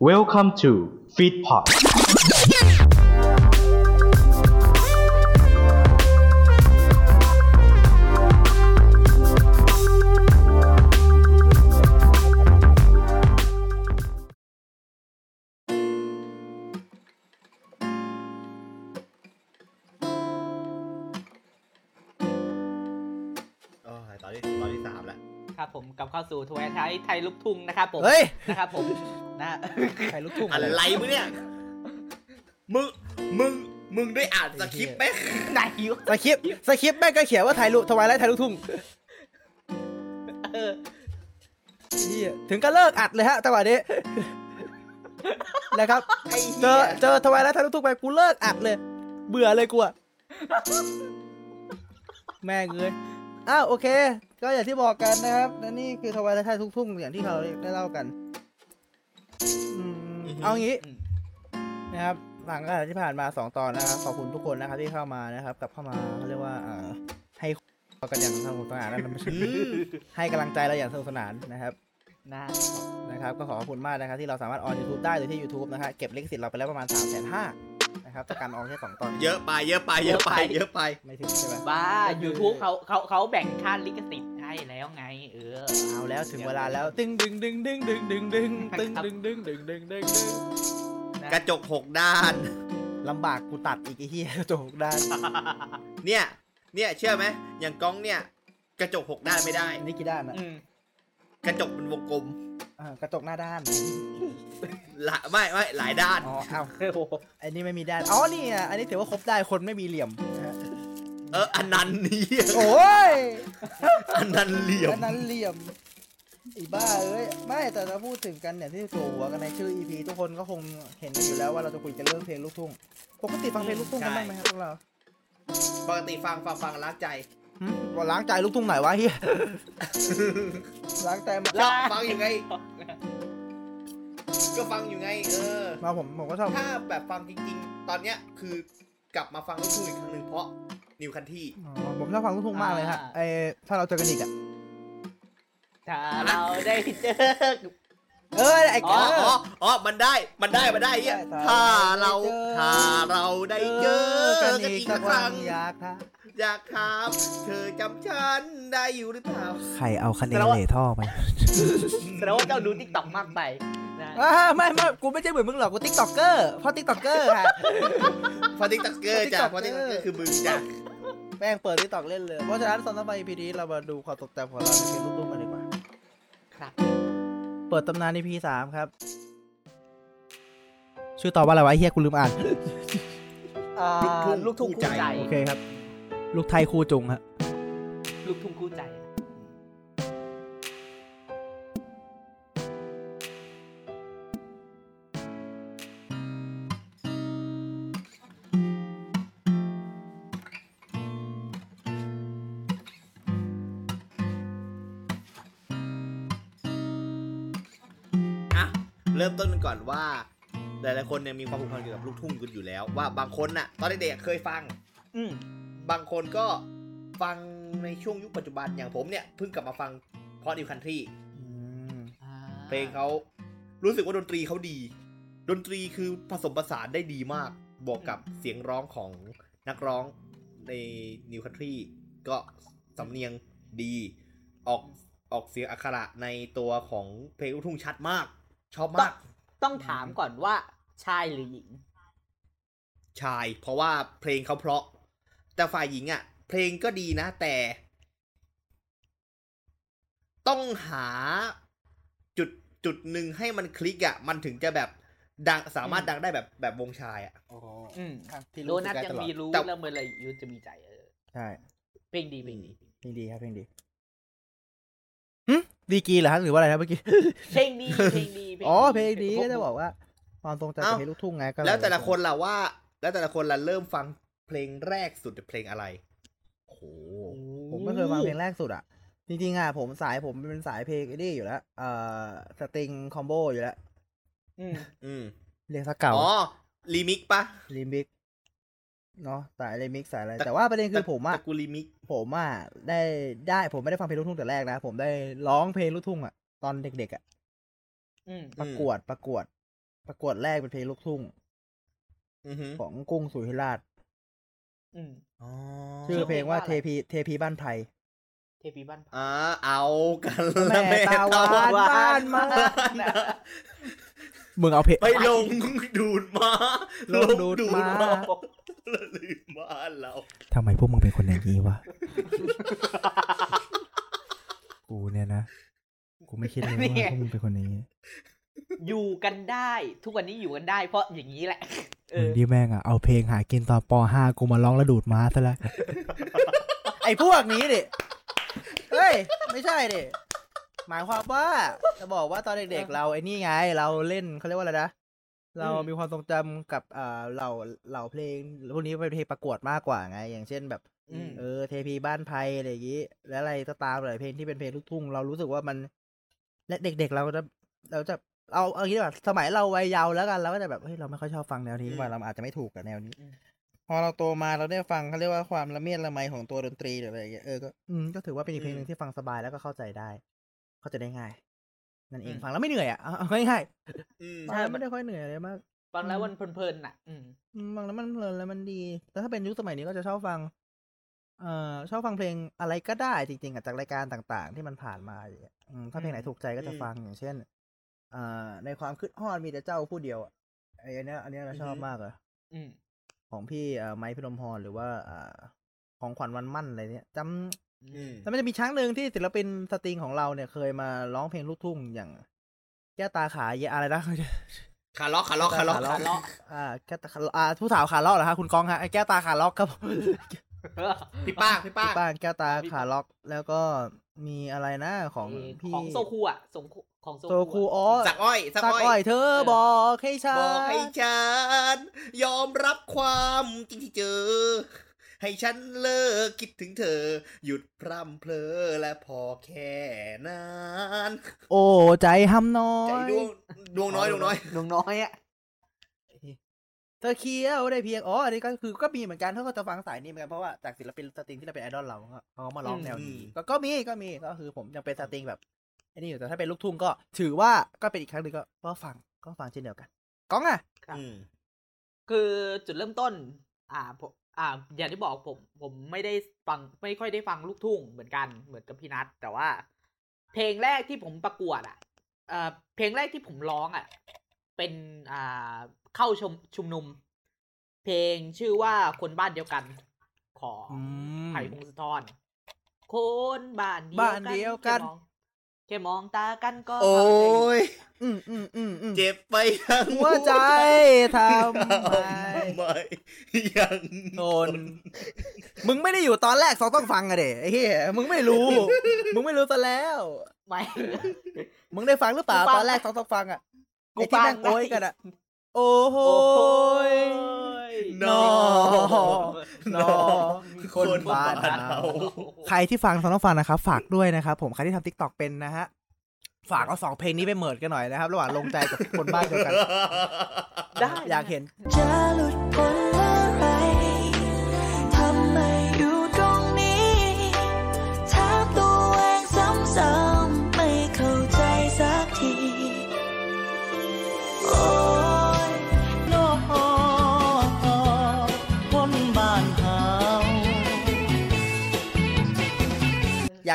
Welcome to Feedpot โอ้ยตอนที่ตอนที่สามแล้วครับผมกลับเข้าสู่ทวายไทยไทยลูกทุ่งนะครับผมเฮ้ย นะครับผม นะใครลูกทุ่งอะไรมึงเนี่ย มึง มึง มึงได้อ่านสคริปต์ไหมไหนวะสคริปต์สคริปต์แม่งก็เขียนว่าไทยลูก Twilight ไทยลูกทุ่งเออเหี้ยถึงก็เลิกอัดเลยฮะจังหวะนี้นะครับไอ้เจเหี้อยเจอ Twilight ไทยลูกทุ่งไปกูเลิกอัดเลย เบื่อเลยกูอะแม่งเลยอ้าวโอเค ก็อย่างที่บอกกันนะครับและนี่คือทวายไลท์ไทยลูกทุ่งอย่างที่เราได้เล่ากันอืม เอางี้อืมนะครับหลังจากที่ผ่านมาสองตอนนะครับขอบคุณทุกคนนะครับที่เข้ามานะครับกลับเข้ามาเขาเรียกว่าเอ่อให้กันอย่างสนุกสนานนั่นไม่ใช่ให้กำลังใจเราอย่างสนุกสนานนะครับนะนะครับก็ขอขอบคุณมากนะครับที่เราสามารถออน YouTube ได้โดยที่ YouTube นะครับเก็บลิขสิทธิ์เราไปแล้วประมาณ3ามแสนห้านะครับจากการออนแค่สองตอน เยอะไปเยอะไปเยอะไปเยอะไปไม่ถึงใช่ไหมบ้า YouTube เขาเขาเขาแบ่งค่าลิขสิทธิ์ให้ แล้วไง เออเอาแล้วถึงเวลาแล้วตึงดึงดึงดึงดึงดึงดึงตึงดึงดึงดึงดึงดึงดึงนะกระจกหกด้านลำบากกูตัดอีกไอ้เหี้ยกระจกด้าน เนี่ย เนี่ยเชื่อไหมอย่างกล้องเนี่ย กระจกหกด้านไม่ได้นี่กี่ด้านนะอืมกระจกเป็นวงกลมอ่ากระจกหน้าด้านหลายไม่ไม่หลายด้านอ๋อเอาโอ้โหอันนี้ไม่มีด้านอ๋อนี่อะอันนี้ถือว่าครบได้คนไม่มีเหลี่ยมนะฮะ เอออันนั้นนี่โอ้ยอันนั้นเหลี่ยมอันนั้นเหลี่ยมอีบ้าเอ้ยไม่แต่เราพูดถึงกันเนี่ยที่ตัวหัวกันในชื่อ EP ทุกคนก็คงเห็นกันอยู่แล้วว่าเราจะคุยกันเรื่องเพลงลูกทุ่งปกติฟังเพลงลูกทุ่งกันบ้างไหมครับพวกเราปกติฟังฟังฟังล้างใจหึว่าล้างใจลูกทุ่งไหนวะเฮียล้างใจมาชอบฟังอยู่ไง ก็ฟังอยู่ไง เออมาผมผมก็ชอบถ้าแบบฟังจริง ๆ ตอนเนี้ยคือกลับมาฟังลูกทุ่งอีกครั้งหนึ่งเพราะ นิวคันที่อ๋อผมชอบฟังลูกทุ่งมากเลยฮะไอถ้าเราเจอกันอีกอะถ้าเราได้เจอเอ้ยไอ้อ๋เกอออ๋ออ๋อ มันได้ มันได้ มันได้เหี้ยได้ถ้าเราได้เจอถ้าเราได้เจอกันอีกสักครั้ง อยากค่ะอยากถามเธอจำฉันได้อยู่หรือเปล่า ใครเอาคะแนนเหล่ท่อไปแสดงว่าเจ้าดูทิกตอกมากไปนะอ่าไม่ไม่กูไม่ใช่เหมือนมึงหรอก กูติ๊กต็อกเกอร์เพราะติ๊กต็อกเกอร์ค่ะพอติ๊กตักเกอร์จ้ะ TikToker พอติ๊กตักเกอร์คือมึงจ้ะแม่งเปิดติ๊กต็อกเล่นเลย เพราะฉะนั้นตอนต่อไป EP นี้เรามาดูความตกใจของเราในเพลงลูกทุ่งกันดีกว่า ครับ เปิดตำนาน EP สามครับ ชื่อต่อว่าอะไรวะไอ้เฮียกูลืมอ่านอ่าลูกทุ่งคู่ใจ โอเคครับ ลูกไทยคู่จุงฮะ ลูกทุ่งคู่ใจ เริ่มต้นกันก่อนว่าหลายๆคนเนี่ยมีความผูกพันเกี่ยวกับลูกทุ่งกันอยู่แล้ว ว่าบางคนน่ะ ตอนเด็กๆเคยฟัง อืมบางคนก็ฟังในช่วงยุคปัจจุบันอย่างผมเนี่ยเพิ่งกลับมาฟังเพราะนิวคันทรีอ่าเพลงเขารู้สึกว่าดนตรีเขาดี ดนตรีคือผสมผสานได้ดีมาก บวกกับเสียงร้องของนักร้องในนิวคันทรีก็สำเนียงดี ออกออกเสียงอักขระในตัวของเพลงลูกทุ่งชัดมาก ชอบมาก ต้องถามก่อนว่าชายหรือหญิง ชาย เพราะว่าเพลงเขาเพราะ แต่ฝ่ายหญิงอะ่ะ เพลงก็ดีนะ แต่ ต้องหาจุดจุดหนึ่งให้มันคลิกอะ่ะ มันถึงจะแบบดังสามารถอืมดังได้แบบแบบวงชายอะ่ะอืมที่โดรู้นัทสึกได้ยังตลอดมีรู้แต่แล้วเมื่อไหรยูจะมีใจเออใช่เพลงดีเพลงดีเพลงดีครับเพลงดีหึ ดีกรีเหรอฮะหรือว่าอะไรนะเมื่อกี้เพลงดีเพลงดีลงอ๋อเพลงดีพวก็จะบอกว่าความทรงจำกับเอ้าเพลงลูกทุ่งไงก็เยแล้วแต่ละคนล่ะว่า แล้วแต่ละคนล่ะเริ่มฟังเพลงแรกสุดเพลงอะไรโอ้โหผมไม่เคยฟังเพลงแรกสุดอะ จริงๆอะผมสายผมเป็นสายเพลงไอ้นี่อยู่แล้วเอ่อสตริงคอมโบอยู่แล้วอืมอืมเรียกซะเก่าอ๋อรีมิกปะรีมิก เนาะสายรีมิกสายอะไร แต่ว่าประเด็นคือผมอะแต่กูรีมิกผมอะได้ได้ผมไม่ได้ฟังเพลงลูกทุ่งแต่แรกนะ ผมได้ร้องเพลงลูกทุ่งอะตอนเด็กๆอะอืมประกวดประกวด ประกวดแรกเป็นเพลงลูกทุ่งอือหือของกุ้งสุธิราชอืมอ๋อชื่อเพลงว่าชื่อเพลงว่าอะไรเทพีเทพีบ้านไพรเทพีบ้านอ่าเอากันแม่ตาหวานบ้านมามึงเอาเพลงไปลงดูดมาลงดูดม้า แล้วลืมบ้านเราทำไมพวกมึงเป็นคนอย่างนี้วะ กูเนี่ยนะ กูไม่คิดเลยว่าพวกมึงเป็นคนอย่างนี้ อยู่กันได้ ทุกวันนี้อยู่กันได้ เพราะอย่างนี้แหละเอมึงอที่แม่งอะ เอาเพลงหากินตอนป .5 กูมาร้องแล้วดูดม้าซะแล้ว ไอ้พวกนี้ดิ เฮ้ย ไม่ใช่ดิ หมายความว่าจะบอกว่าตอนเด็กๆเราไอ้นี่ไง เราเล่นเขาเรียกว่าอะไรนะ เรามีความทรงจำกับอ่าเหล่าเหล่าเพลงพวกนี้เป็นเพลงประกวดมากกว่าไง อย่างเช่นแบบอืมเออเทพีบ้านไพรอะไรอย่างงี้ และอะไรก็ตามหลายเพลงที่เป็นเพลงลูกทุ่ง เรารู้สึกว่ามัน และเด็ก ๆ เราจะเราจะเอาเอางี้ดีกว่าสมัยเราวัยเยาว์แล้วกันเราก็จะแบบเฮ้ยเราไม่ค่อยชอบฟังแนวนี้อืมว่าเราอาจจะไม่ถูกกับแนวนี้อืมพอเราโตมาเราได้ฟังเขาเรียกว่าความละเมียดละไมของตัวดนตรีหรืออะไรอย่างเงี้ยเออก็อืมก็ถือว่าเป็นอีกเพลงหนึ่งที่ฟังสบายแล้วก็เข้าใจได้ เข้าใจได้ง่าย นั่นเองอืมฟังแล้วไม่เหนื่อยอะเอาเอาง่ายอืมๆฟังแล้วไม่ได้ค่อยเหนื่อยอะไรมากฟังแล้วมันเพลินๆน่ะอืมอืมฟังแล้วมันเพลินแล้วมันดี แต่ถ้าเป็นยุคสมัยนี้ก็จะชอบฟัง เอ่อชอบฟังเพลงอะไรก็ได้จริงๆอะจากรายการต่างๆ ที่มันผ่านมาอย่างเงี้ยอืมถ้าเพลงไหนถูกใจก็จะฟังอย่างเช่นเอ่อในความคึดฮอดมีแต่เจ้าผู้เดียวอะไอ้อันเนี้ยอันเนี้ยเราชอบมากเลยอืมของพี่เอ่อไม้พิรมพรหรือว่าเอ่อของขวัญวันมั่นอะไรเนี้ยจำอืม แล้วมันจะมีครั้งหนึ่งที่ศิลปินสตริงของเราเนี่ยเคยมาร้องเพลงลูกทุ่งอย่าง แก้วตาขาเยอะไรนะขาล็อกขาล็อกขาล็อกขาล็อกอ่าแก้วตาขาล็อกอ่าผู้สาวขาล็อกเหรอฮะคุณกองฮะไอ้แก้วตาขาล็อกครับพี่ป้างพี่ป้างพี่ป้านแก้วตาขาล็อกแล้วก็มีอะไรนะของเออพี่ของโซคูอะส่งคูของโซโซคูอะอ๋อสักอ้อยสักสักอ้อ้ออยยเธอบอกให้ฉันบอกให้ฉันยอมรับความจริงที่เจอ ให้ฉันเลิกคิดถึงเธอ หยุดพร่ำเพลอและพอแค่นั้นโอ้ใจห้ำน้อใจยดวงดวงน้อยดวงน้อย ดวงน้อยอะเธอเคี้ยวได้เพียงอ๋ออันนี้ก็คือก็มีเหมือนกันเขาก็จะฟังสายนี้เหมือนกันเพราะว่าจากศิลปินสตริงที่เราเป็นไอดอลเราก็เขาก็มาร้องแนวนี้อืม ก็ก็มีก็มีก็คือผมยังเป็นสตริงแบบไอ้นี่อยู่แต่ถ้าเป็นลูกทุ่งก็ ถือว่าก็เป็นอีกครั้งหนึ่งก็ก็ฟังก็ฟังเช่นเดียวกันก้องอะครับอืม คือจุดเริ่มต้น อ่าผม อ่าอย่างที่บอกผมผมไม่ได้ฟังไม่ค่อยได้ฟังลูกทุ่งเหมือนกันเหมือนกับพี่นัทแต่ว่า เพลงแรกที่ผมประกวดอะเอ่อเพลงแรกที่ผมร้องอะ เป็นอ่าเข้าชมชุมนุม เพลงชื่อว่าคนบ้านเดียวกัน ของอืมไผ่พงศธรคนบ้านบ้านเดียวกัน แค่มองแค่มองตากันก็โอ้ยอืมอืมอืมอืมเจ็บไปทั้งหัวใจทำไมไมยังโดนมึงไม่ได้อยู่ตอนแรกสองต้องฟังอะเด็ไอ้เหี้ยมึงไม่รู้ มึงไม่รู้ซะแล้วไม่มึงได้ฟังหรือเปล่ากูฟังตอนแรกสองต้องฟังอะกูไอ้ที่แม่งฟังโอยกันอะโอ้โหโอ้ย นอ นอ คนบ้านคนเราใครที่ฟังสองต้องฟังนะครับ ฝากด้วยนะครับ ผมใครที่ทำทิกตอกเป็นนะฮะ ฝากเอาสองเพลงนี้ไปเมิร์ดกันหน่อยนะครับ ระหว่างลงใจกับคนบ้านเดียวกัน ได้ อยากเห็นจะหลุด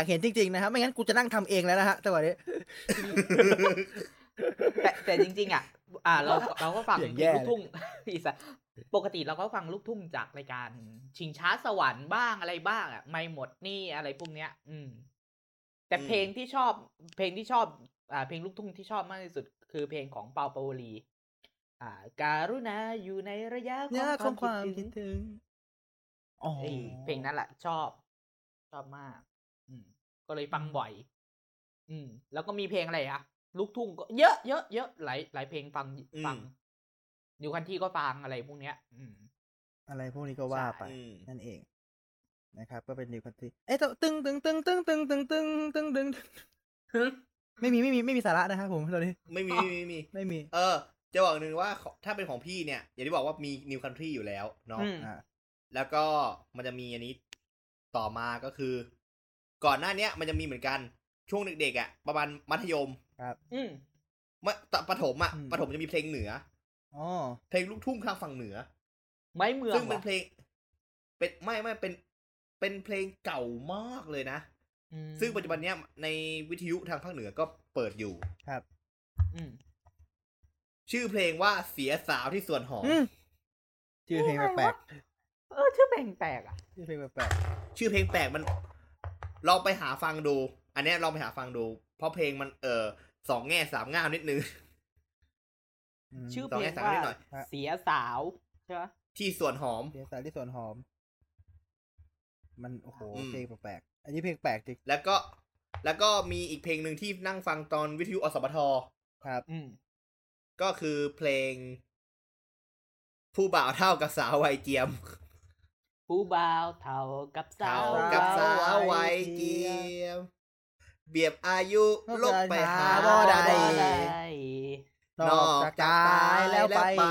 เห็นจริงๆนะครับไม่งั้นกูจะนั่งทำเองแล้วนะฮะแต่วันนี้แต่แต่จริง ๆ อะ อ่า เราเราก็ฟังอย่างเพลแย่งลูกทุ่งอีสานปกติเราก็ฟังลูกทุ่งจากรายการ ชิงช้าสวรรค์บ้างอะไรบ้างอะไม่หมดหนี่อะไรพวกเนี้ย อืม แต่อืมเพลงที่ชอบ เพลงที่ชอบ อ่า เพลงลูกทุ่งที่ชอบมากที่สุด คือเพลงของเปาเปาวลี อ่า การุณาอยู่ในระยะยากของความคิคิดดถึงถึงอ๋อไอ้เพลงนั้นแหละชอบ ชอบมากอืม ก็เลยฟังบ่อย อืม แล้วก็มีเพลงอะไรอะลูกทุ่งก็เยอะเยอะเยอะหลายหลายเพลงฟังอืมฟังนิวคันที่ก็ฟังอะไรพวกเนี้ย อืม อะไรพวกนี้ก็ว่าไปอืมนั่นเองนะครับก็เป็นนิวคันทรีเอ๊ะแต่ตึงตึงตึงตึงตึงตึงตึงตึงตึงไม่มีไม่มีไม่มีสาระนะครับผมตอนนี้ไม่มีไม่มีไม่มีไม่มีเออ จะบอกหนึ่งว่าของถ้าเป็นของพี่เนี่ย อย่างที่บอกว่ามีนิวคันทรีอยู่แล้วเนาะอืมอ่าแล้วก็มันจะมีอันนี้ต่อมาก็คือ ก่อนหน้าเนี้ยมันจะมีเหมือนกันช่วงเด็กๆอะประมาณมัธยมอืมไม่ตะปฐมอะอืมปฐมจะมีเพลงเหนืออ๋อเพลงลูกทุ่งทางฝั่งเหนือ ไม่เมืองซึ่งเป็นหรอเพลง เป็นไม่ไม่เป็นเป็นเพลงเก่ามากเลยนะอืมซึ่งปัจจุบันเนี้ยในวิทยุทางภาคเหนือก็เปิดอยู่ครับ อืมชื่อเพลงว่าเสียสาวที่สวนหอมอืมชื่อเพลงแปลกเออชื่อเพลงแปลกอะๆชื่อเพลงแปลกชื่อเพลงแปลกมัน ลองไปหาฟังดู อันเนี้ยลองไปหาฟังดู เพราะเพลงมันเออสองแง่สามง่ามนิดนึงๆมชื่อต่อเพลให้งสั่งว่านิดหน่อยเสียสาวใช่ไหมที่สวนหอมเสียงสายที่สวนหอม มันโอ้โหอืมเพลงแปลกๆอันนี้เพลงแปลกจริงแล้วก็ แล้วก็มีอีกเพลงหนึ่งที่นั่งฟังตอนวิทยุอสมทครับอืมก็คือเพลง ผู้บ่าวเท่ากับสาววัยเจียม ผู้บ่าวเท่ากับสาเท่าวกับสาววัยเจียม เบียบอายุลบไปหาบ่ได้ได้นอกจากตายแล้วไป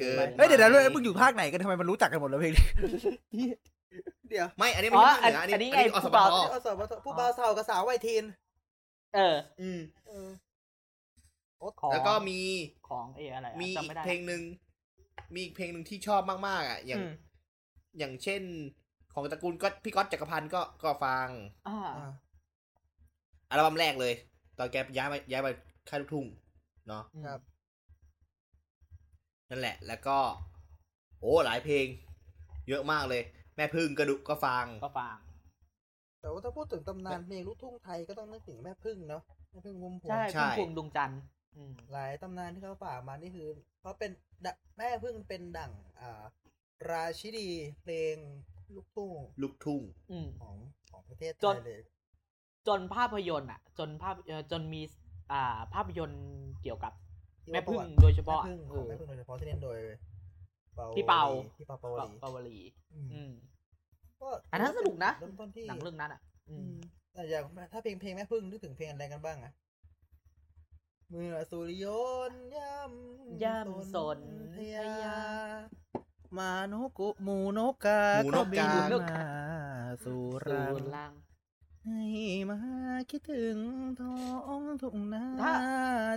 เกิดเฮ้ยเดี๋ยวนะด้วยมึงอยู่ภาคไหนกันทำไมมันรู้จักกันหมดเลยเพลงนี้เดี๋ยวไม่ อันนี้ไม่อ๋อใช่ภาคเหนืออันอันนี้นี้ไงอันนี้อสผู้มบ่าวทเอาสอบผู้บ่าวเท่ากับสาววัยทีนเออ อืมเออของแล้วก็มีของเออะไรอะมีจำอีไม่กได้เพลงหนึ่งมีอีกเพลงหนึ่งที่ชอบมากๆอะอย่าง อืมอย่างเช่น ของตระกูลก็พี่ก๊อตจักรพันธ์ก็ก็ฟังอ่าอ่าอัลบั้มแรกเลย ตอนแกย้ายมาย้ายมาค่ายลูกทุ่งเนาะครับนั่นแหละ แล้วก็ โอ้หลายเพลง เยอะมากเลย แม่พึ่งกระดุกก็ฟังก็ฟังแต่ว่าถ้าพูดถึงตำนานเพลงลูกทุ่งไทยก็ต้องนึกถึงแม่พึ่งเนาะแม่พึ่งพุ่มพวงใช่ใช่พุ่มพวงดวงจันทร์อืมหลายตำนานที่เขาฝากมานี่คือเขาเป็นดะแม่พึ่งเป็นดั่ง อ่า ราชินีเพลงลูกทุ่งลูกทุ่งอืมของของประเทศไทจนยเลย จนภาพยนตร์อะ จนภาพเอ่อจนมีอ่าภาพยนตร์เกี่ยวกับที่แม่ว่าพึ่งประวัติโดยเฉพาะแม่พึ่งขเอองอแม่พึ่งโดยเฉพาะที่เล่นโดยพี่เปาพี่เปาเปาวลีปาวลีอืมอืมก็อันนั้นสนุกนะเริ่มต้นที่หนังเรื่องนั้นอะ อือืมมแต่อย่างถ้าเพลงเพลงแม่พึ่งนึกถึงเพลงอะไรกันบ้างอะเมื่อสุริยนต์ย่ำย่ำสนทยา มานุกุหมูนกกาหมูนกกาบินมาสู่สูรังนล่างให้มาคิดถึงท้องทุ่งนาถ้า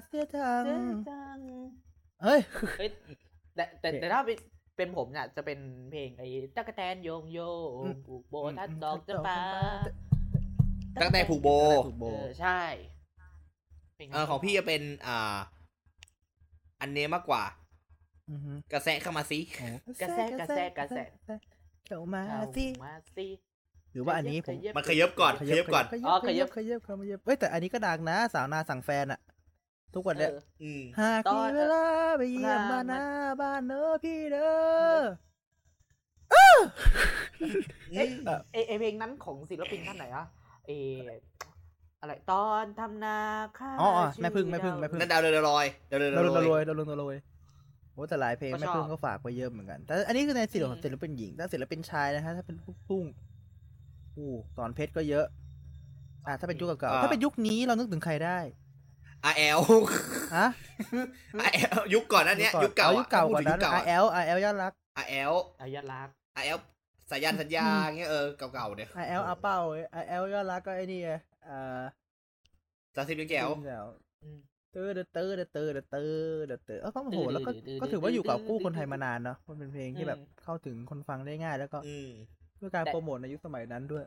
เสียจังเจ๊จังเฮ้ยเอ้ยแต่แต่แต่ถ้าเป็นเป็นผมเนี่ยจะเป็นเพลงไอ้ตั๊กแตนโยงโยอืมปลูกโบทัดดอกจำปาตั้งแต่ผูกโบถูกโบเออใช่พลเออของพี่จะเป็นอ่า อันเนี้ยมากกว่าอือฮึ กระแสเข้ามาสิโอ้กระแสกระแสกระแสเข้ามาเอาสิมาสิหรือว่าอันนี้ผมขยับมันขยับก่อนขยับก่อนขอ๋ยัอบขขยัยับบขยับขยับเอ้ยแต่อันนี้ก็ดังนะ สาวนาสั่งแฟนอะทุกวันเนี่ยเอออืมหากตอมีนเวลาไปเยี่ยมเวลาบ้านนาบ้านเนอะพี่เด้อเอ้ยเอเอเพลงนั้นของศิลปินท่านไหนอะเออะไรตอนทำนาข้าวอ๋ออ๋อชื่แม่พึ่งแม่พึ่งแม่พึ่งนั่นดาวเรืองลอยดาวเรืองเราลงลตะอโรยยเราลงตะโรย โอ้แต่หลายเพลงก็แม่ชอบพึ่งก็ฝากไว้เยอะเหมือนกัน แต่อันนี้คือในศิลอืมศิลปินหญิงถ้าศิลปินชายนะฮะถ้าเป็นลูกทุ่งอู้สอนเพชรก็เยอะ อะถ้าเป็นยุคเก่าๆถ้าเป็นยุคนี้เรานึกถึงใครได้อาแอลฮะอาแอลยุคก่อนนั้นเนี้ยยุคเก่าอ๋อยุคเก่าพูดกว่าถึงนั้นยุคเก่าอาแอลอาแอลยอดรักอาแอลเอายัดรักอาแอลสายันสัญญาเงี้ยเออเก่าๆเนี่ยอาแอลอาเป้าอาแอลยอดรักก็ไอ้นี่ไงอ่าสามสิบยังแจ๋วแจ๋วอืม เตอร์เดอเตอร์เดอเตอร์เดอเตอร์เดอเตอร์เออก็โอ้โหแล้วก็ตื้อก็ถือว่าอยู่กับตื้อกู้คนไทยมานานเนาะมันเป็นเพลงที่แบบอืมเข้าถึงคนฟังได้ง่าย แล้วก็อืมด้วยการแต่โปรโมทในยุคสมัยนั้นด้วย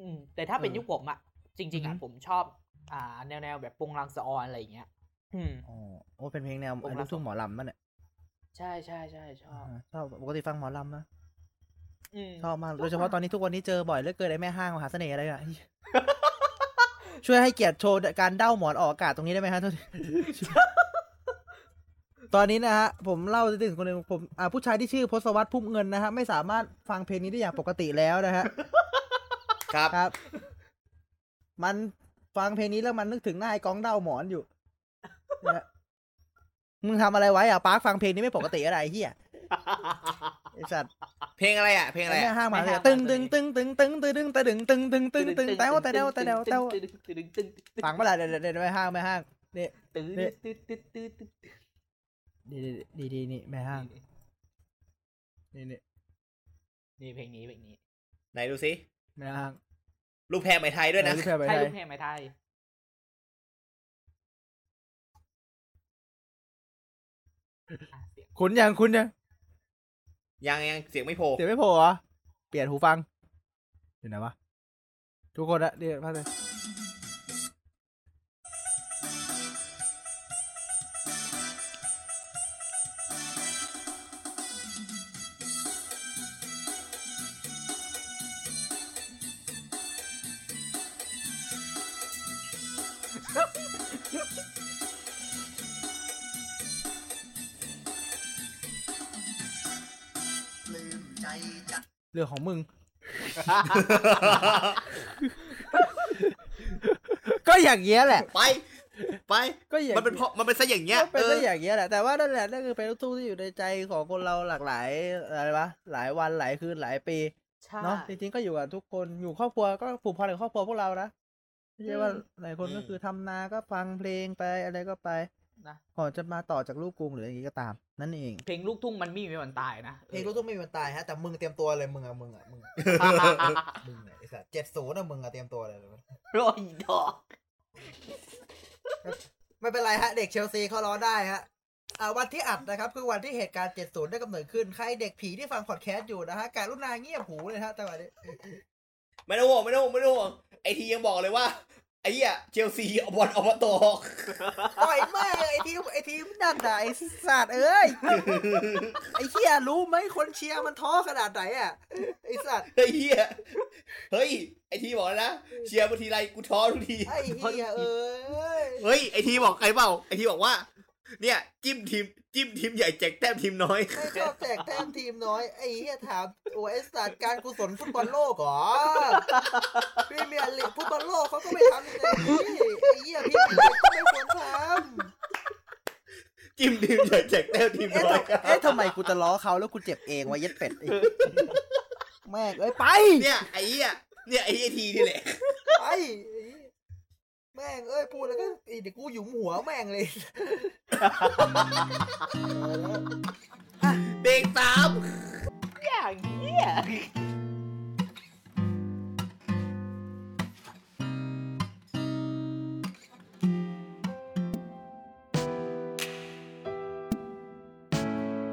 อืมแต่ถ้าเป็นเออยุคผมอะจริง ๆอือะอฮึผมชอบ อ่า แนวแนวแบบโปงลางสะออนอะไรอย่างเงี้ย อืมอ๋อโอ้เป็นเพลงแนวผมรักลูกทุ่งหมอลำนั่นแหละใช่ใช่ใช่ชอบอ่าชอบปกติฟังหมอลำนะอืมชอบมากโดยเฉพาะตอนนี้ทุกวันนี้เจอบ่อยเหลือเกินไอ้แม่ห้างมหาเสน่ห์อะไรอะ ช่วยให้เกียรติโชว์การเด้าหมอนออกอากาศตรงนี้ได้ไหมฮะโทษทีตอนนี้นะฮะผมเล่าถึงคนหนึ่งผมอ่าผู้ชายที่ชื่อพศวัตพุ่มเงินนะฮะไม่สามารถฟังเพลงนี้ได้อย่างปกติแล้วนะฮะครับครับ มันฟังเพลงนี้แล้วมันนึกถึงหน้าไอ้กองเด้าหมอนอยู่นะฮะมึงทำอะไรไว้อะปาร์คฟังเพลงนี้ไม่ปกติอะไรไอ้เฮีย ไอ้สัตว์เพลงอะไรอะเพลงอะไรแม่อะห้างมาแม่เลยห้างตึงมาตึงเลยตึงตึงตึงตึงตึงตึงตึงตึงตึงตึงตึงแต้วแต่เดวแต่เดวแต่วตึ๊ดตึ๊ดตึ๊ดตึ๊ดตึ๊ดฟังเมื่อไหร่เดี๋ยวเดี๋ยวเดี๋ยวแม่ห้างแม่ห้างนี่ตึ๊ดนี่ตึ๊ดตึ๊ดตึ๊ดตึ๊ดดีดีดีนี่แม่ห้างนี่นี่นี่เพลงนี้เพลงนี้ไหนดูสิแม่ห้างลูกแพรไหมไทยด้วยนะเออลูกแพรไปใช่ไทยลูกเพลงไหมไทยอะเสียงคุณยังคุณยัง ยังยังเสียงไม่โผล่เสียงไม่โผล่เหรอเปลี่ยนหูฟังอยู่ไหนวะทุกคนอะเดี๋ยวพักเลย เรื่องของมึง ก็อย่างเงี้ยแหละ ไป ไปก็อย่างมันเป็นเพราะมันเป็นซะอย่างเงี้ยก็เป็นเอได้ออย่างเงี้ยแหละแต่ว่านั่นแหละนั่นคือเป็นลูกทุ่งที่อยู่ในใจของคนเราหลากหลายอะไรวะหลายวันหลายคืนหลายปีใช่เนาะจริงๆก็อยู่กับทุกคนอยู่ครอบครัวก็ผูกพันกับครอบครัวพวกเรานะไม่ใช่ว่าอืมหลายคนก็คือทำนาก็ฟังเพลงไปอะไรก็ไป นะก่อนจะมาต่อจากลูกกรุงหรืออย่างงี้ก็ตาม นั่นเอง เพลงลูกทุ่งมันไม่มีวันตายนะเพลงลูกทุ่งไม่มีวันตายฮะแต่มึงเตรียมตัวเลยมึงอะมึงอะมึงมึงไอ้สัสเจ็ดศูนย์อะมึงอะเตรียมตัวเลยโรยดอก ไม่เป็นไรฮะ เด็กเชลซีเขาร้องได้ฮะอ่าวันที่อัดนะครับ คือวันที่เหตุการณ์ 70 ได้กำเนิดขึ้น ใครเด็กผีที่ฟังพอดแคสต์อยู่นะฮะการรุณาเงียบหูเลยฮะจังหวะนี้ไม่ต้องห่วงไม่ต้องห่วงไม่ต้องห่วงไอทียังบอกเลยว่า ไอ้เหี้ยเชลซีเอาบอลเอามาตอกปล่อยแม่งไอทีมไอทีมนั่นน่ะไอสัตว์เอ้ยไอเฮียรู้ไหมคนเชียร์มันท้อขนาดไหนอะไอสัตว์ไอ้เหี้ยเฮ้ยไอทีบอกแล้วนะเชียร์บางทีไรกูท้อทุกทีไอเฮียเอ้ยเฮ้ยไอทีบอกใครเปล่าไอทีบอกว่า เนี่ยจิ้มทีมจิ้มทีมใหญ่แจกแต้มทีมน้อยไม่ชอบแจกแต้มทีมน้อยไอเฮียถามโอ้ไอสัตว์การกุศลฟุตบอลโลกเหรอพรีเมียร์ลีกฟุตบอลโลกเขาก็ไม่ทำอย่างนี้ไอเฮียพี่เมียร์ก็ไม่ควรทำจิ้มทีมใหญ่แจกแต้มทีมเอ๊ะน้อยทำเอ๊ะทำไมกูจะล้อเขาแล้วกูเจ็บเองวะเย็ดเป็ดไอ้แม่งเอ้ยไป เนี่ยไอ้เหี้ยเนี่ยไอ้ไอทีนี่แหละไป แม่งเอ้ยพูดแล้วก็อีเดี๋ยวกูหยุมหัวแม่งเลยเบรกสามอย่างเงี้ย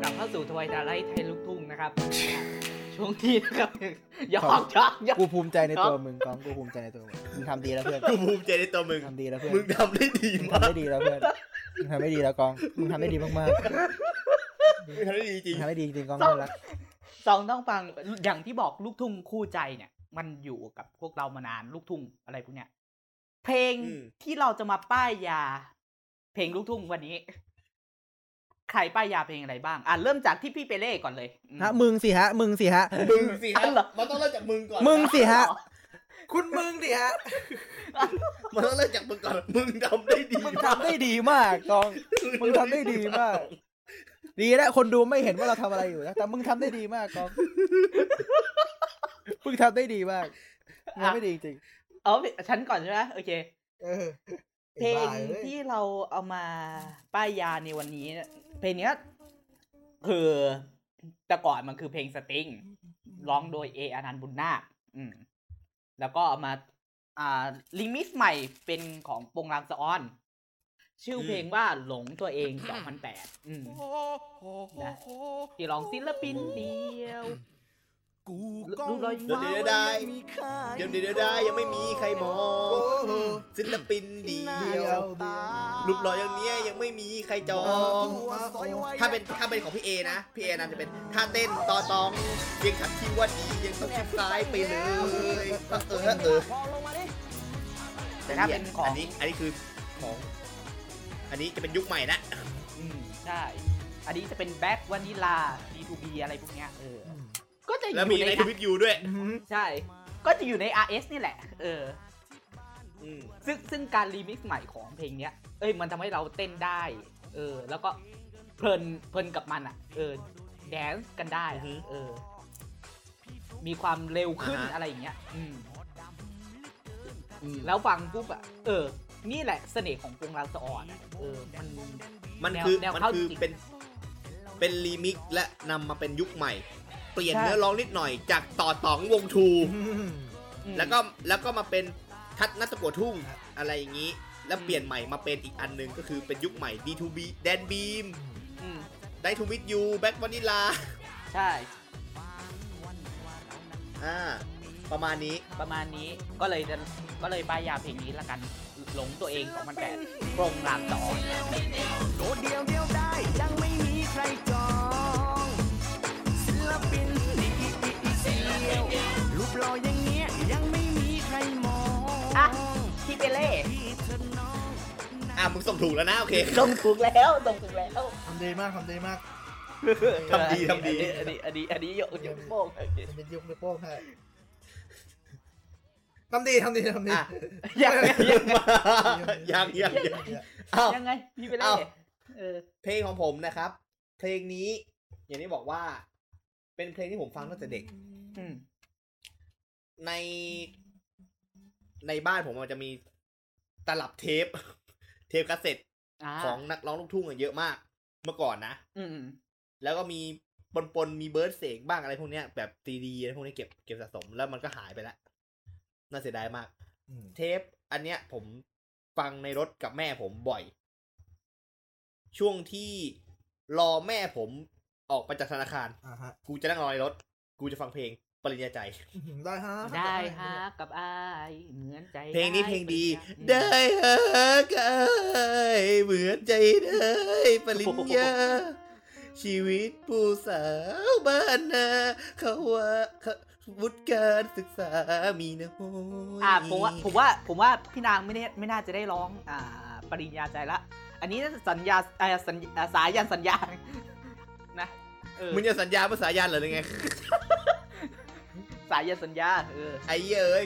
กลับเข้าสู่ทวายดาไลท์ไทยลูกทุ่งนะครับ ช่วงนี้นะครับหยอกหยอกหยอกกูภูมิใจในตัวมึงกองกูภูมิใจในตัวมึงมึงทำดีแล้วเพื่อนกูภูมิใจในตัวมึงทำดีแล้วเพื่อนมึงทำได้ดีมึงมากทำได้ดีแล้วเพื่อนมึงทำได้ดีแล้วกองมึงทำได้ดีมากๆมึงทำได้ดีจริมึงงทำได้ดีจริงๆกองน่ารักสองต้องฟังอย่างที่บอกลูกทุ่งคู่ใจเนี่ย มันอยู่กับพวกเรามานานลูกทุ่งอะไรพวกเนี้ยเพลงอืมที่เราจะมาป้ายยา เพลงลูกทุ่งวันนี้ ใครป้ายยาเพลงอะไรบ้าง อะเริ่มจากที่พี่เปเล่ก่อนเลยอืมฮะมึงสิฮะ มึงสิฮะ มึงสิฮะอ๋อเหรอมันต้องเริ่มจากมึงก่อน มึงสิฮะอ๋อคุณมึงสิฮะ มันต้องเริ่มจากมึงก่อน มึงทำได้ดี มึงทำได้ดีมากกอง มึงทำได้ดีมาก ดีแล้วคนดูไม่เห็นว่าเราทำอะไรอยู่นะ แต่มึงทำได้ดีมากกอง มึงทำได้ดีมากมึงทำได้ดีจริงเอาฉันก่อนใช่ไหมโอเคเออเพลงที่เราเอามาป้ายยาในวันนี้ เนี่ยเพลงเนี้ยคือแต่ก่อนมันคือเพลงสตริงร้องโดยเออนันต์บุญนาคอืม แล้วก็เอามา อ่าลิมิตใหม่เป็นของปงรางสะออน ชื่อเพลงว่าหลงตัวเอง2008อืมนะที่ร้องศิลปินเดียว ดูรอยเดี๋ยวยิ้มเดี๋ยวได้เดี๋ยวเดี๋ยวได้ยังไม่มีใครมองศิลปินเดียวรูปหล่ออย่างเนี้ยยังไม่มีใครจองถ้าเป็นถ้าเป็นของพี่เอนะพี่เอนั่นจะเป็นท่าเต้นต่อตองยังขัดที่ว่าดียังต้องชิดซ้ายไปเลยเออเออแต่ถ้าเป็นของอันนี้อันนี้คือของ อันนี้จะเป็นยุคใหม่ละอืมใช่อันนี้จะเป็นแบ็ k วานิลา B2B อะไรพวกเนี้ยเอออ ก็จะอแล้วมียู่ในในทวิตยูด้วยใช่ ก็จะอยู่ใน RS นี่แหละ เออ อืมซึ่งซึ่งการรีมิกซ์ใหม่ของเพลงเนี้ย เอ้ยมันทำให้เราเต้นได้ เออ แล้วก็เพลินเพลินกับมันอะ เออ dance กันได้อะเออ มีความเร็วขึ้นอะไรอย่างเงี้ย อืมแล้วฟังปุ๊บอะ เออ นี่แหละเสน่ห์ของกรุงลางสะอ่อนอะเออ มัน มันแนวคือแนวมันเข้าคือจริง เป็นเป็นรีมิกซ์และนำมาเป็นยุคใหม่ เปลี่ยนใช่เนื้อร้องนิดหน่อยจากต่อตองวงทูอืมแล้วก็แล้วก็มาเป็นทัดนัตะกัวทุ่งอะไรอย่างนี้ แล้วเปลี่ยนใหม่มาเป็นอีกอันหนึงก็คือเป็นยุคใหม่ D2B แดนบีมอืมได้ทูมิดยูแบ็กวานิลา ใช่อ่าประมาณนี้ประมาณนี้ก็เลยจะก็เลยป้ายยาเพลงนี้ละกันหลงตัวเอง2008โปรงรามสองโดดเดียวเดียวได้ยังไม่มีใครจองศิ ลปินดีดีเดียวรูปหล่ออย่างเงี้ยยังไม่มีใครมองอะพี่เปเล่ที่เธอน้องอะมึงส่งถูกแล้วนะ โอเคตรงถูกแล้วตรงถูกแล้วทำดีมากทำดีมากทำดีทำดีอันนี้อันนี้อันนี้ยกยกโป้งเป็นยุคในวโป้งให้ทำดีทำดีทำดีอะยังไงยังมายังยังยังอ้าวยังไงพี่เปเล่เอ้าเออเพลงของผมนะครับ เพลงนี้อย่างที่บอกว่า เป็นเพลงที่ผมฟังตั้งแต่เด็กอืมในในบ้านผมมันจะมีตลับเทป เทปคาสเซ็ตอ่าของนักร้องลูกทุ่งอะเยอะมาก เมื่อก่อนนะอืมแล้วก็มีปนปนๆมีเบิร์ดเสกบ้างอะไรพวกเนี้ยแบบซีดีอะไรพวกนี้เก็บเก็บสะสมแล้วมันก็หายไปแล้วน่าเสียดายมากเทป อันเนี้ย ผมฟังในรถกับแม่ผมบ่อย ช่วงที่รอแม่ผม ออกไปจากธนาคารอ่าฮะกูจะนั่งรอในรถ กูจะฟังเพลงปริญญาใจ ได้ฮะ ได้ฮะ กับอายเหมือนใจ เพลงนี้เพลงดี ได้ได้ฮะกายเหมือนใจได้ปริญญา ชีวิตผู้สาวบ้านนาเขาว่าเขาวุฒิการศึกษามีน้อยอ่าผมว่าผมว่าผมว่าพี่นางไม่ได้ไม่น่าจะได้ร้อง อ่า ปริญญาใจละ อันนี้น่าจะสัญญาอ่าสัญอ่าสายันสัญญานะเออ มึงจะสัญญาภาษายันเหรอหรือไงสายันสัญญาเออ ไอ้เหี้ยเอ้ย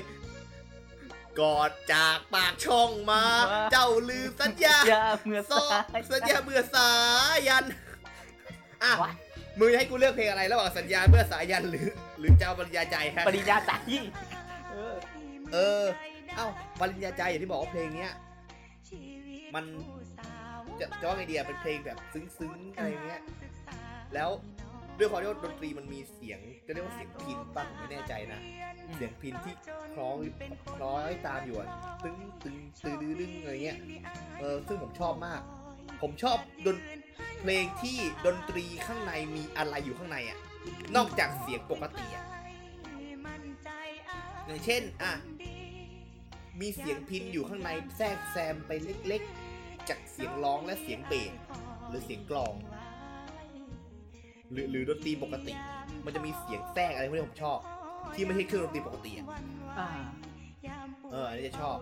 กอดจากปากช่องมาว่าเจ้าลืมสัญญาอย่าเมื่อซอสายสัญญาเมื่อสายันอะวะมึงจะให้กูเลือกเพลงอะไรระหว่างสัญญาเมื่อสายันหรือ หรือเจ้าปริญญาใจฮะปริญญาใจเออเออ เอ้าปริญญาใจอย่างที่บอกว่าเพลงเนี้ย มันจะจะว่าไงดีอะเป็นเพลงแบบซึ้งๆอะไรเงี้ย แล้ว ด้วยความที่ว่าดนตรีมันมีเสียงจะเรียกว่าเสียงพินป่ะผมไม่แน่ใจนะ เสียงพินที่คล้องคล้อยตามอยู่อะตึ้งตึงตื้อดื้อดึงอะไรเงี้ยเออซึ่งผมชอบมาก ผมชอบดนเพลงที่ดนตรีข้างในมีอะไรอยู่ข้างในอะนอกจากเสียงปกติอะอย่างเช่นอะมีเสียงพินอยู่ข้างในแทรกแซมไปเล็กๆ จากเสียงร้องและเสียงเบสหรือเสียงกลอง หรือหรือดนตรีปกติ มันจะมีเสียงแทรกอะไรพวกนี้ผมชอบ ที่ไม่ใช่เครื่องดนตรีปกติอะอ่าเอออันนี้จะชอบ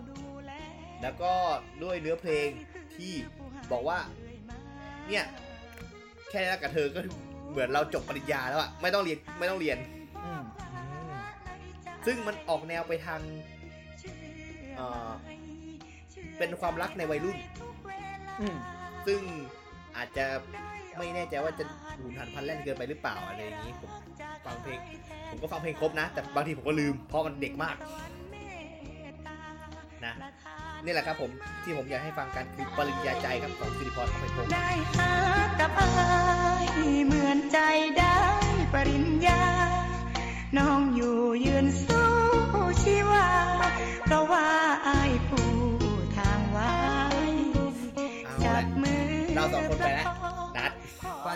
แล้วก็ด้วยเนื้อเพลงที่บอกว่า เนี่ย แค่รักกับเธอก็เหมือนเราจบปริญญาแล้วอะไม่ต้องเรียนไม่ต้องเรียนอืมซึ่งมันออกแนวไปทางเอ่อเป็นความรักในวัยรุ่นอืมซึ่งอาจจะ ไม่แน่ใจว่าจะหูนหันพันแล่นเกินไปหรือเปล่าอะไรอย่างนี้ผมฟังเพลง ผมก็ฟังเพลงครบนะ แต่บางทีผมก็ลืมเพราะมันเด็กมากนะนี่แหละครับผมที่ผมอยากให้ฟังกันคือปริญญาใจครับของสิริพรคำไพพงศ์ได้หากับอายเหมือนใจได้ปริญญา น้องอยู่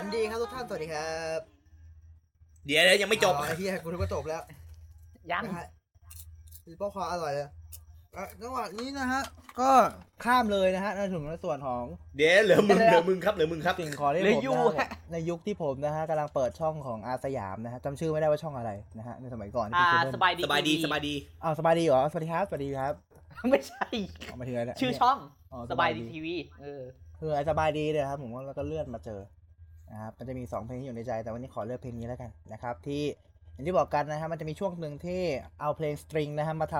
ฝันดีครับทุกท่าน สวัสดีครับ เดี๋ยวเดี๋ยวยังไม่จบอ๋อไอ้เหี้ยกูนึกว่าจบแล้วยังนะฮะมีป๊อกคออร่อยเลยอะจังหวะนี้นะฮะ ก็ข้ามเลยนะฮะในถึงในส่วนของ เดี๋ยวเหลือมึงเหลือมึงครับเหลือมึงครับ สิ่งของที่เหลืผอมอยู่นะฮะในยุคที่ผมนะฮะกำลังเปิดช่องของอาสยามนะฮะจำชื่อไม่ได้ว่าช่องอะไรนะฮะในสมัยก่อนที่อ่าเป็นเคเบิลสบายดีสบายดีสบายดี อ้าวสบายดีเหรอสวัสดีครับสวัสดีครับไม่ใช่ เอามาถึงอะไรเนี่ยชื่อช่อง อ๋อสบายดีทีวีเออ คือไอ้สบายดีเนี่ยครับผมว่าเราก็เลื่อนมาเจอ นะครับมันจะมีสองเพลงที่อยู่ในใจแต่วันนี้ขอเลือกเพลงนี้แล้วกันนะครับที่อย่างที่บอกกันนะฮะมันจะมีช่วงหนึ่งที่เอาเพลงสตริงนะฮะมาท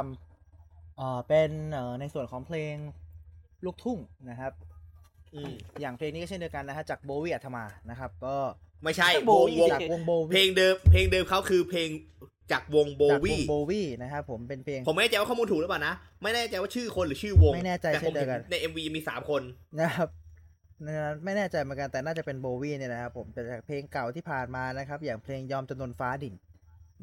ำเอ่อเป็นเอ่อในส่วนของเพลงลูกทุ่งนะครับอืมอย่างเพลงนี้ก็เช่นเดียวกันนะฮะจากโบวี่อัธมานะครับ ก็ไม่ใช่โบวงวี่วงจากวงโบเพลวี่งเดิมเพลงเดิมเขาคือเพลงจากวงโบจากววี่งโบวี่นะครับผมเป็นเพลงผมไม่แน่ใจว่าข้อมูลถูกหรือเปล่านะ ไม่แน่ใจว่าชื่อคนหรือชื่อวงไม่แน่ใจแต่ผมเช่นเดีเห็ยวกันนใน MV มีสามคนนะครับนะ ไม่แน่ใจเหมือนกันแต่น่าจะเป็นโบวี่เนี่ยนะครับผมแต่จากเพลงเก่าที่ผ่านมานะครับ อย่างเพลงยอมจำนนฟ้าดิ่ง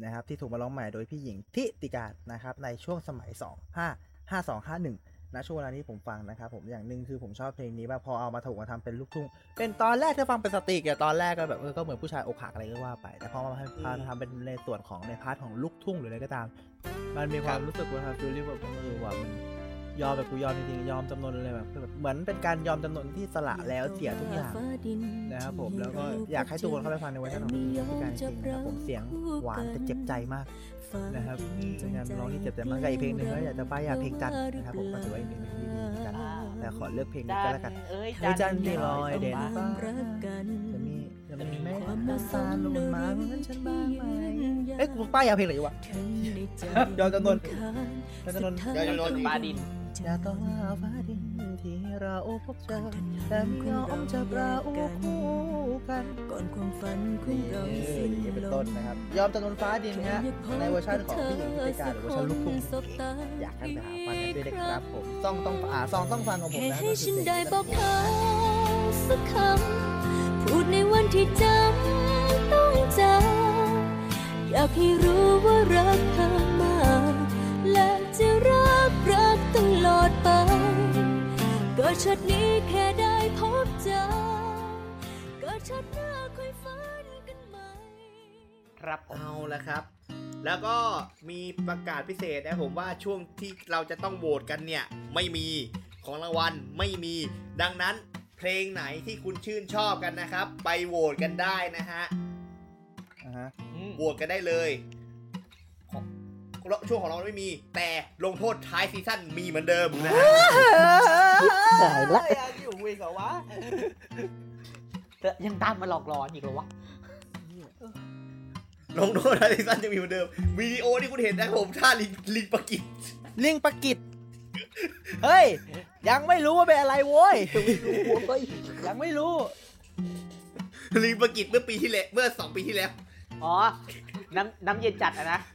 นะครับ ที่ถูกมาร้องใหม่โดยพี่หญิงธิติกานต์นะครับ ในช่วงสมัย 2 5 5 2 5 1ณช่วงเวลานี้ผมฟังนะครับ ผมอย่างหนึ่งคือผมชอบเพลงนี้มากพอเอามาถูกมาทำเป็นลูกทุ่งเป็นตอนแรกที่ฟังเป็นสตริงอะตอนแรกก็แบบเออก็เหมือนผู้ชายอกหักอะไรก็ว่าไป แต่พอมาพาทำเป็นในส่วนของใน part ของลูกทุ่งหรืออะไรก็ตาม มันมีความรู้สึกว่า feeling แบบเออว่ามัน ยอมแบบกูยอมจริงๆยอมจำนนเลยแบบแบบเหมือนเป็นการยอมจำนนที่สละแล้วเสียทุกอย่างนะครับผมแล้วก็อยากให้ทุกคนเข้าไปฟังในเวอร์ชันของพี่การจริงๆนะครับผมเสียงหวานแต่เจ็บใจมากนะครับเป็นงานร้องที่เจ็บใจมากกับอีกเพลงหนึ่งก็อยากจะป้ายยาเพลงจันนะครับผมก็ถือว่าอีกเพลงนึงที่ดีกันแต่ขอเลือกเพลงนี้จัก็นแล้วกันเอ้ยจันที่ลอยเด่นฟ้าจะมีจะมีไหมน้ำตาลงมาเหมือนฉันบ้างไหมเอ้ยกูป้ายยาเพลงอะไรวะยอมจำนวนยอมจำนวนยอมจำนวนฟ้าดิน อย่าต่อว่าฟ้าดินที่เราพบเจอแต่ไม่ยอมจะเราคู่กันก่อนความฝันของเรานี่สิ้นนี่เป็นลต้นมนะครับยอมจำนวนฟ้าดินฮะในเวอร์ชันของพี่หญิงพิการหรือเวอร์ชันลูกทุ่งอยากให้ไปหาฟังกันด้วยนะครับผมซองต้องอ่าซองต้องฟังของผมแค่นะให้ฉันได้บอกเธอสักคำพูดในวันที่จำต้องจาอยากให้รู้ว่ารักเธอมากและจะรักรักต ลอดไปก็ชาตินี้แค่ได้พบเจอก็ชาติหน้าค่อยฝันกันใหม่ ครับผมเอาละครับ แล้วก็มีประกาศพิเศษนะผมว่าช่วงที่เราจะต้องโหวตกันเนี่ย ไม่มีของรางวัลไม่มี ดังนั้นเพลงไหนที่คุณชื่นชอบกันนะครับ ไปโหวตกันได้นะฮะอ่าฮะโหวตกันได้เลยของ ช่วงของเราไม่มี แต่ลงโทษท้ายซีซั่นมีเหมือนเดิมนะฮะตายละยังอยู่อีกเหรอวะยังตามมาหลอกหลอนอีกเหรอวะลงโทษท้ายซีซั่นจะมีเหมือนเดิมวิดีโอที่คุณเห็นนะครับผมท่าลิงลิงปะกิจลิงปะกิดเฮ้ย ยังไม่รู้ว่าเป็นอะไรโว้ยยังไม่รู้ลิงปะกิจเมื่อปีที่แล้วเมื่อสองปีที่แล้วอ๋อน้ำน้ำเย็นจัดอะนะอืม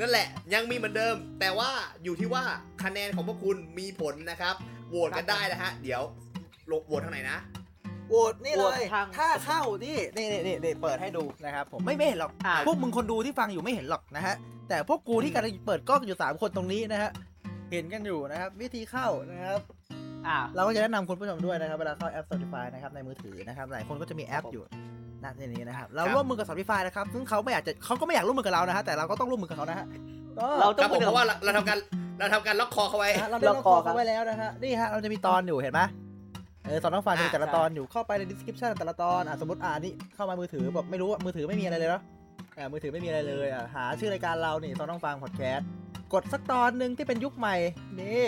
นั่นแหละ ยังมีเหมือนเดิม แต่ว่าอยู่ที่ว่าคะแนนของพวกคุณมีผลนะครับโหวตกันได้นะฮะ เดี๋ยวลงโหวตทางไหนนะโหวตนี่โหเลวตย ทาง ถ้าเข้านี่นี่นี่นี่นี่เปิดให้ดูนะครับผมไม่ไม่เห็นหรอก อ่า พวกมึงคนดูที่ฟังอยู่ไม่เห็นหรอกนะฮะ แต่พวกกูที่กำลังเปิดกล้องอยู่สามคนตรงนี้นะฮะ เห็นกันอยู่นะครับ วิธีเข้านะครับ อ่า เราก็จะแนะนำคุณผู้ชมด้วยนะครับ เวลาเข้าแอป Spotify นะครับในมือถือนะครับ หลายคนก็จะมีแอปอยู่ ณที่นี้นะครับ เราครับร่วมมือกับ Spotify นะครับ ซึ่งเขาไม่อยากจะเขาก็ไม่อยากร่วมมือกับเรานะฮะ แต่เราก็ต้องร่วมมือกับเขานะฮะก็เราคต้อรังบผมเพราะว่าเราเราทำการเราทำการล็อกคอเขาไว้นะฮะเราได้ล็อกคอเขาไว้แล้วนะฮะ นี่ฮะ เราจะมีตอนอยู่เห็นไหมเออสอนต้องฟังจะมีแต่ละตอนอยู่เข้าไปใน description แต่ละตอนอะสมมติอ่านี่เข้ามามือถือแบบไม่รู้ว่ามือถือไม่มีอะไรเลยเนาะอ่ามือถือไม่มีอะไรเลยอะหาชื่อรายการเรานี่ตอนต้องฟังพอดแคสต์กดสักตอนหนึ่งที่เป็นยุคใหม่นี่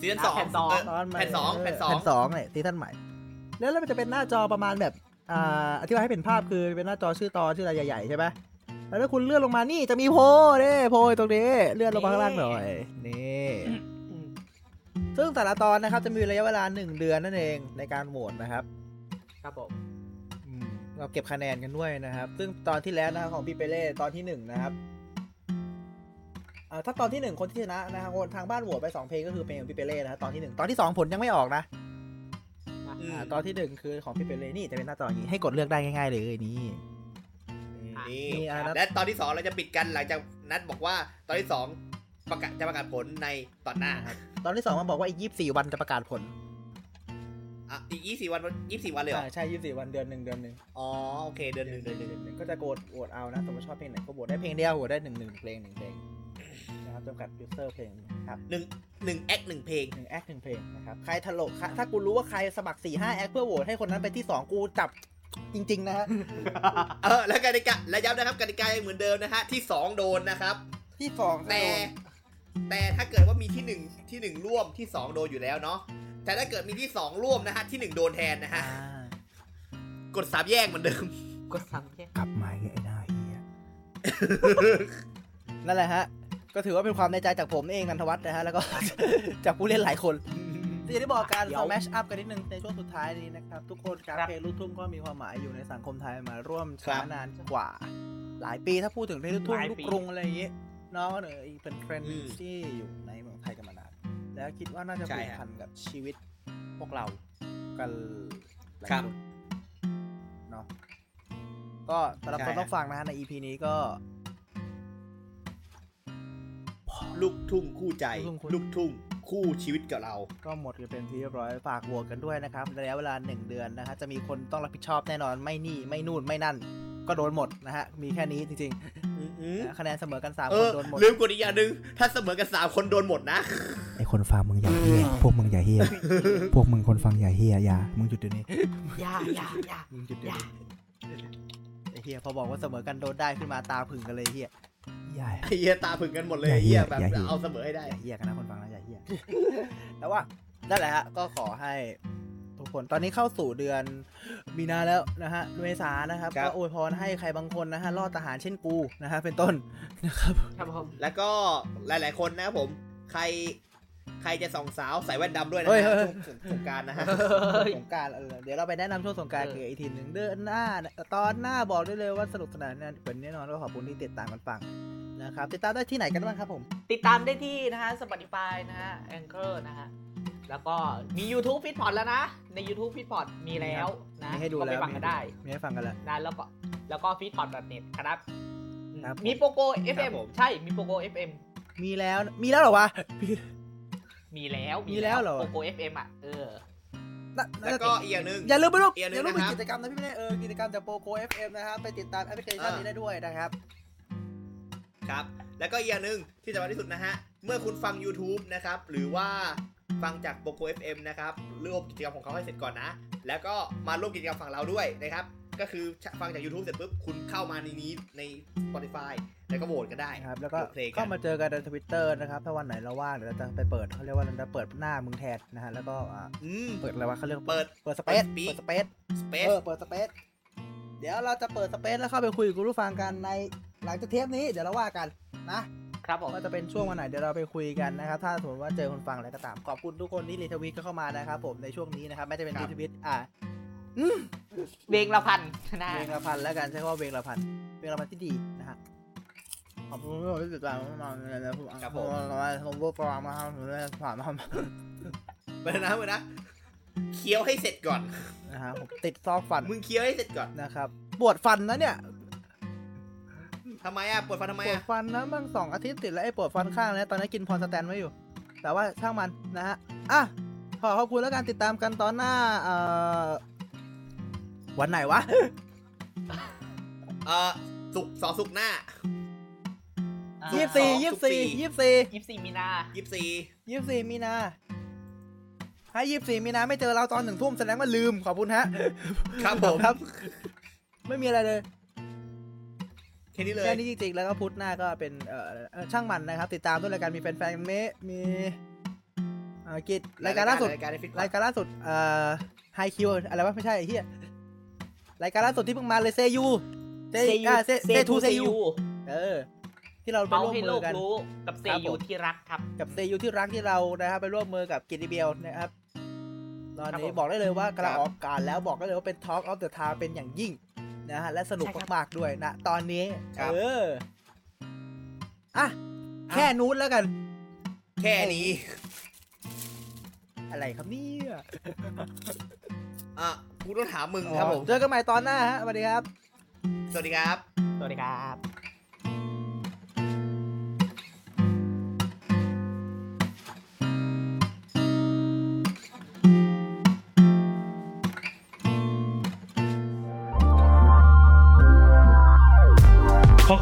season สองแผ่นสองเออตอนใหม่แผ่นสองแผ่นสองแผ่นสองเนี่ย season ใหม่ แล้วแล้วมันจะเป็นหน้าจอประมาณแบบ อ่าอธิบายให้เป็นภาพคือเป็นหน้าจอชื่อตอนชื่ออะไรใหญ่ๆใช่ไหมแล้วถ้าคุณเลื่อนลงมานี่จะมีโพลเด้โพลอยู่ตรงนี้เลื่อนลงมาข้างล่างหน่อยนี่อืมซึ่งแต่ละตอนนะครับจะมีระยะเวลา1เดือนนั่นเองในการโหวตนะครับ ครับผมอืมเราเก็บคะแนนกันด้วยนะครับ ซึ่งตอนที่แล้วนะครับของพี่เปเล่ตอนที่หนึ่งนะครับอ่าถ้าตอนที่หนึ่งคนที่ชนะนะครับคนทางบ้านโหวตไปสองเพลงก็คือเพลงของพี่เปเล่นะครับตอนที่หนึ่งตอนที่สองผลยังไม่ออกนะอืมอ่า ตอนที่หนึ่งคือของพี่เปเล่นี่จะเป็นหน้าจออย่างนี้ให้กดเลือกได้ง่าย ๆ เลยนี่นี่นี่อะนะและตอนที่สองเราจะปิดกันหลังจากนัดบอกว่าตอนที่สองประกาศจะประกาศผลในตอนหน้านะครับตอนที่สองมันบอกว่าอีกยี่สี่วันจะประกาศผลอะอีกยี่สี่วันยี่สี่วันเลยเหรอใช่ยี่สี่วันเดือนหนึ่งเดือนหนึ่งอ๋อโอเคเดือนหนึ่งเดือนหนึ่งหนึ่งก็จะโกดโหวตเอานะสมมติชอบเพลงไหนก็โหวตได้เพลงเดียวโหวตได้หนึ่งหนึ่งเพลงหนึ่งเพลง นะครับจำกัด user เพลงนะครับหนึ่งหนึ่ง acc หนึ่งเพลงหนึ่ง acc หนึ่งเพลงนะครับใครถลกถ้ากูรู้ว่าใครสมัครสี่ห้า acc เพื่อโหวตให้คนนั้นไปที่2กูจับจริง ๆ นะฮะเออแล้วกติกาและย้ำนะครับกติกายังเหมือนเดิมนะฮะที่สองโดนนะครับ ที่สองแต่แต่ถ้าเกิดว่ามีที่หนึ่งที่หนึ่งร่วมที่สองโดนอยู่แล้วเนาะแต่ถ้าเกิดมีที่สองร่วมนะฮะที่หนึ่งโดนแทนนะฮะกดสามแยกเหมือนเดิม กดซ้ำแค่กลับมาไอ้หน้าเฮียนั่นแหละฮะ ก็ถือว่าเป็นความในใจจากผมเองนันทวัฒน์นะฮะแล้วก็ จากผู้เล่นหลายคนที่ได้บอกการเดี๋ยวสแมชอัพกันนิดนึงในช่วงสุดท้ายนี้นะครับ ทุกคนการเพลงลูกทุ่งก็มีความหมายอยู่ในสังคมไทยมาร่วมช้านานกว่า หลายปีถ้าพูดถึงเพลงลูกทุ่งหลายลูกปีกรุงอะไรอย่างเงี้ยน้องเนี่ยเป็นเทรนด์อืมที่อยู่ในเมืองไทยกันมานานแล้วคิดว่าน่าจะใช่ผูกฮะพันกับชีวิตพวกเรากันหลายครับคนเนาะก็สำหรับใช่คนฮะต้องฟังนะฮะใน EP นี้ก็พอ ลูกทุ่งคู่ใจลูกทุ่งคู่ลูกทุ่งคู่ชีวิตกับเรา ก็หมดกันเป็นที่เรียบร้อยฝากโหวตกันด้วยนะครับระยะเวลาหนึ่งเดือนนะฮะจะมีคนต้องรับผิดชอบแน่นอนไม่นี่ไม่นู่นไม่นั่น ก็โดนหมดนะฮะมีแค่นี้จริงอืมๆนะคะแนนเสมอกันสามเอคนอโดนหมดลืมกดอีกอย่างหนึ่งถ้าเสมอกันสามคนโดนหมดนะไอคนฟังมึงอย่าเฮียพวกมึงอย่าเฮียพวกมึงคนฟังอย่าเฮียอย่ามึงหยุดเดี๋ยวนี้อย่าอย่าอย่ามึงหยุดเดี๋ยวนี้ไอเฮียพอบอกว่าเสมอกันโดนได้ขึ้นมาตาผึ่งกันเลยเฮีย อย่าไอ้เฮียตาผึ่งกันหมดเลยอย่าเฮียเหี้ยแบบอย่าเหี้ยเอาเสมอให้ได้อย่าเฮียกันนะคนฟังนะอย่าเฮียแต่ว่านั่นแหละฮะก็ขอให้ทุกคนตอนนี้เข้าสู่เดือนมีนาแล้วนะฮะเมษานะครับครับก็อวยพรให้ใครบางคนนะฮะรอดทหารเช่นกูนะฮะเป็นต้นนะครับครับผมแล้วก็หลาย ๆ คนนะครับผม ใครใครจะส่องสาวใส่แว่นดำด้วยนะเฮ้ยฮะเฮ้ยช่วงสงกรารนะฮะสงกรารเออเดี๋ยวเราไปแนะนำช่วงสงกรารเออเกี่ยวกับอีกทีหนึ่งเดือนหน้า ตอนหน้าบอกได้เลยว่าสนุกสนานแน่นแน่นอนก็ขอบคุณที่ติดตามกันฟัง นะครับ ติดตามได้ที่ไหนกันบ้างครับผม ติดตามได้ที่นะฮะ Spotify นะฮะ Anchor นะฮะ แล้วก็มี YouTube f e e d p o d แล้วนะ ใน YouTube f e e d p o d มีแล้วนะมีให้ดูก็แล้ไปวฟังกันได้มีให้ฟังกันแล้ว นะแล้วก็แล้วก็ f e e d p o d net ครับครับมีโปโก ครั FM บผม ใช่มีโปโก FM มีแล้วมีแล้วเหรอวะ มีแล้วมีแล้วเหรอ โปโก FM อะเออ น่ะแล้วก็อีกอย่างหนึ่ง อย่าลืมไปลูกอีกอย่างหนึ่อย่างลืมมีนะครับกิจกรรมนะพี่ไม่ได้เออกิจกรรมจากโปโก FM นะครับไปติดตามแอปพลิเคชันอ่านี้นี้ได้ด้วยนะครับ ครับ แล้วก็อีกอย่างหนึ่งที่สำคัญที่สุดนะฮะ เมื่อคุณฟัง YouTube นะครับ หรือว่าฟังจากโปโก FM นะครับร่วมกิจกรรมของเขาให้เสร็จก่อนนะ แล้วก็มาร่วมกิจกรรมฝั่งเราด้วยนะครับ ก็คือฟังจาก YouTube เสร็จปุ๊บคุณเข้ามาในนี้ใน Spotify แล้วก็โหวตกันได้นะครับ แล้วก็โหวตเพลงก็มาเจอกันในทวิตเตอร์นะครับ ถ้าวันไหนเราว่างเดี๋ยวเราจะไปเปิดเขาเรียกว่าเราจะเปิดหน้ามึงแทนนะฮะ แล้วก็อ่าอืมเปิดอะไรวะเขาเรียกเปิด เปิดสเปซเปิเปิดดสเปซ Space เออเปิดสเปซเดี๋ยวเราจะเปิดสเปซแล้วเข้าไปคุยกับคุณผู้ฟังกันใน หลังจากเทปนี้เดี๋ยวเราว่ากันนะครับผมว่าจะเป็นช่วงวันไหนเดี๋ยวเราไปคุยกันนะครับ ถ้าสมมติว่าเจอคนฟังอะไรก็ตาม ขอบคุณทุกคนที่ retweet ก็เข้ามานะครับผมในช่วงนี้นะครับไม่จะเป็นครับ retweet อ่าอืมเบงละพันนะเวงละพันแล้วกันใช้คำว่าเวงละพันเวงละพันที่ดีนะฮะขอบคุณทุกคนที่ติดตามมาเลยนะผมครับผมผมก็ฟังมาครับผมได้ผ่านมาไปนะไปนะเคี้ยวให้เสร็จก่อนนะฮะผมติดซอกฟันมึงเคี้ยวให้เสร็จก่อนนะครับปวดฟันนะเนี่ย ทำไมอะปวดฟันทำไมปวดอะฟันนะบางสองอาทิตย์ติดแล้วไอ้ปวดฟันข้างแล้วตอนนี้กินพรสแตนไว้อยู่ แต่ว่าช่างมันนะฮะอะขอขอบคุณแล้วกันติดตามกันตอนหน้าเอ่อวันไหนวะ เอ่อสุกร์สองสุกร์หน้ายี่สิบสี่ยี่สิบสี่ยี่สิบสี่ยี่สิบสี่มีนายี่สิบสี่ยี่สิบสี่มีนาถ้ายี่สิบสี่มีนาไม่เจอเราตอนหนึ่งทุ่มแสดงว่าลืมขอบคุณฮะ ครับผม ครับ ไม่มีอะไรเลย แค่นี้เลยแค่นี้จริงๆ แล้วก็พุธหน้าก็เป็นเอ่อเอ่อช่างมันนะครับ ติดตามด้วยรายการมีแฟนๆเมะมีเอ่อกิจรายการล่าสุดรายการในฟิตรายการล่าสุดเอ่อไฮคิวอะไรวะไม่ใช่ไอ้เหี้ยรายการล่าสุดที่เพิ่งมาเลยเซยูเซอ่าเซเซทูเซยูเออที่เราไปเมาร่วมให้มืโลอกกันรู้กับเซครับยูผมที่รักครับ กับเซยูที่รักที่เรานะครับไปร่วมมือกับกิตติเบลนะครับตอนครับนี้ผมบอกได้เลยว่ากำลังออกอากาศแล้วบอกได้เลยว่าเป็น Talk of the Town เป็นอย่างยิ่ง นะฮะและสนุกใช่ครับมากๆด้วยนะตอนนี้ครับเอออะแค่นู้นแล้วกัน แค่นี้ อะไรครับเนี่ยอะกูต้องถามมึงครับผมเจอกันใหม่ตอนหน้าฮะสวัสดีครับ สวัสดีครับ สวัสดีครับ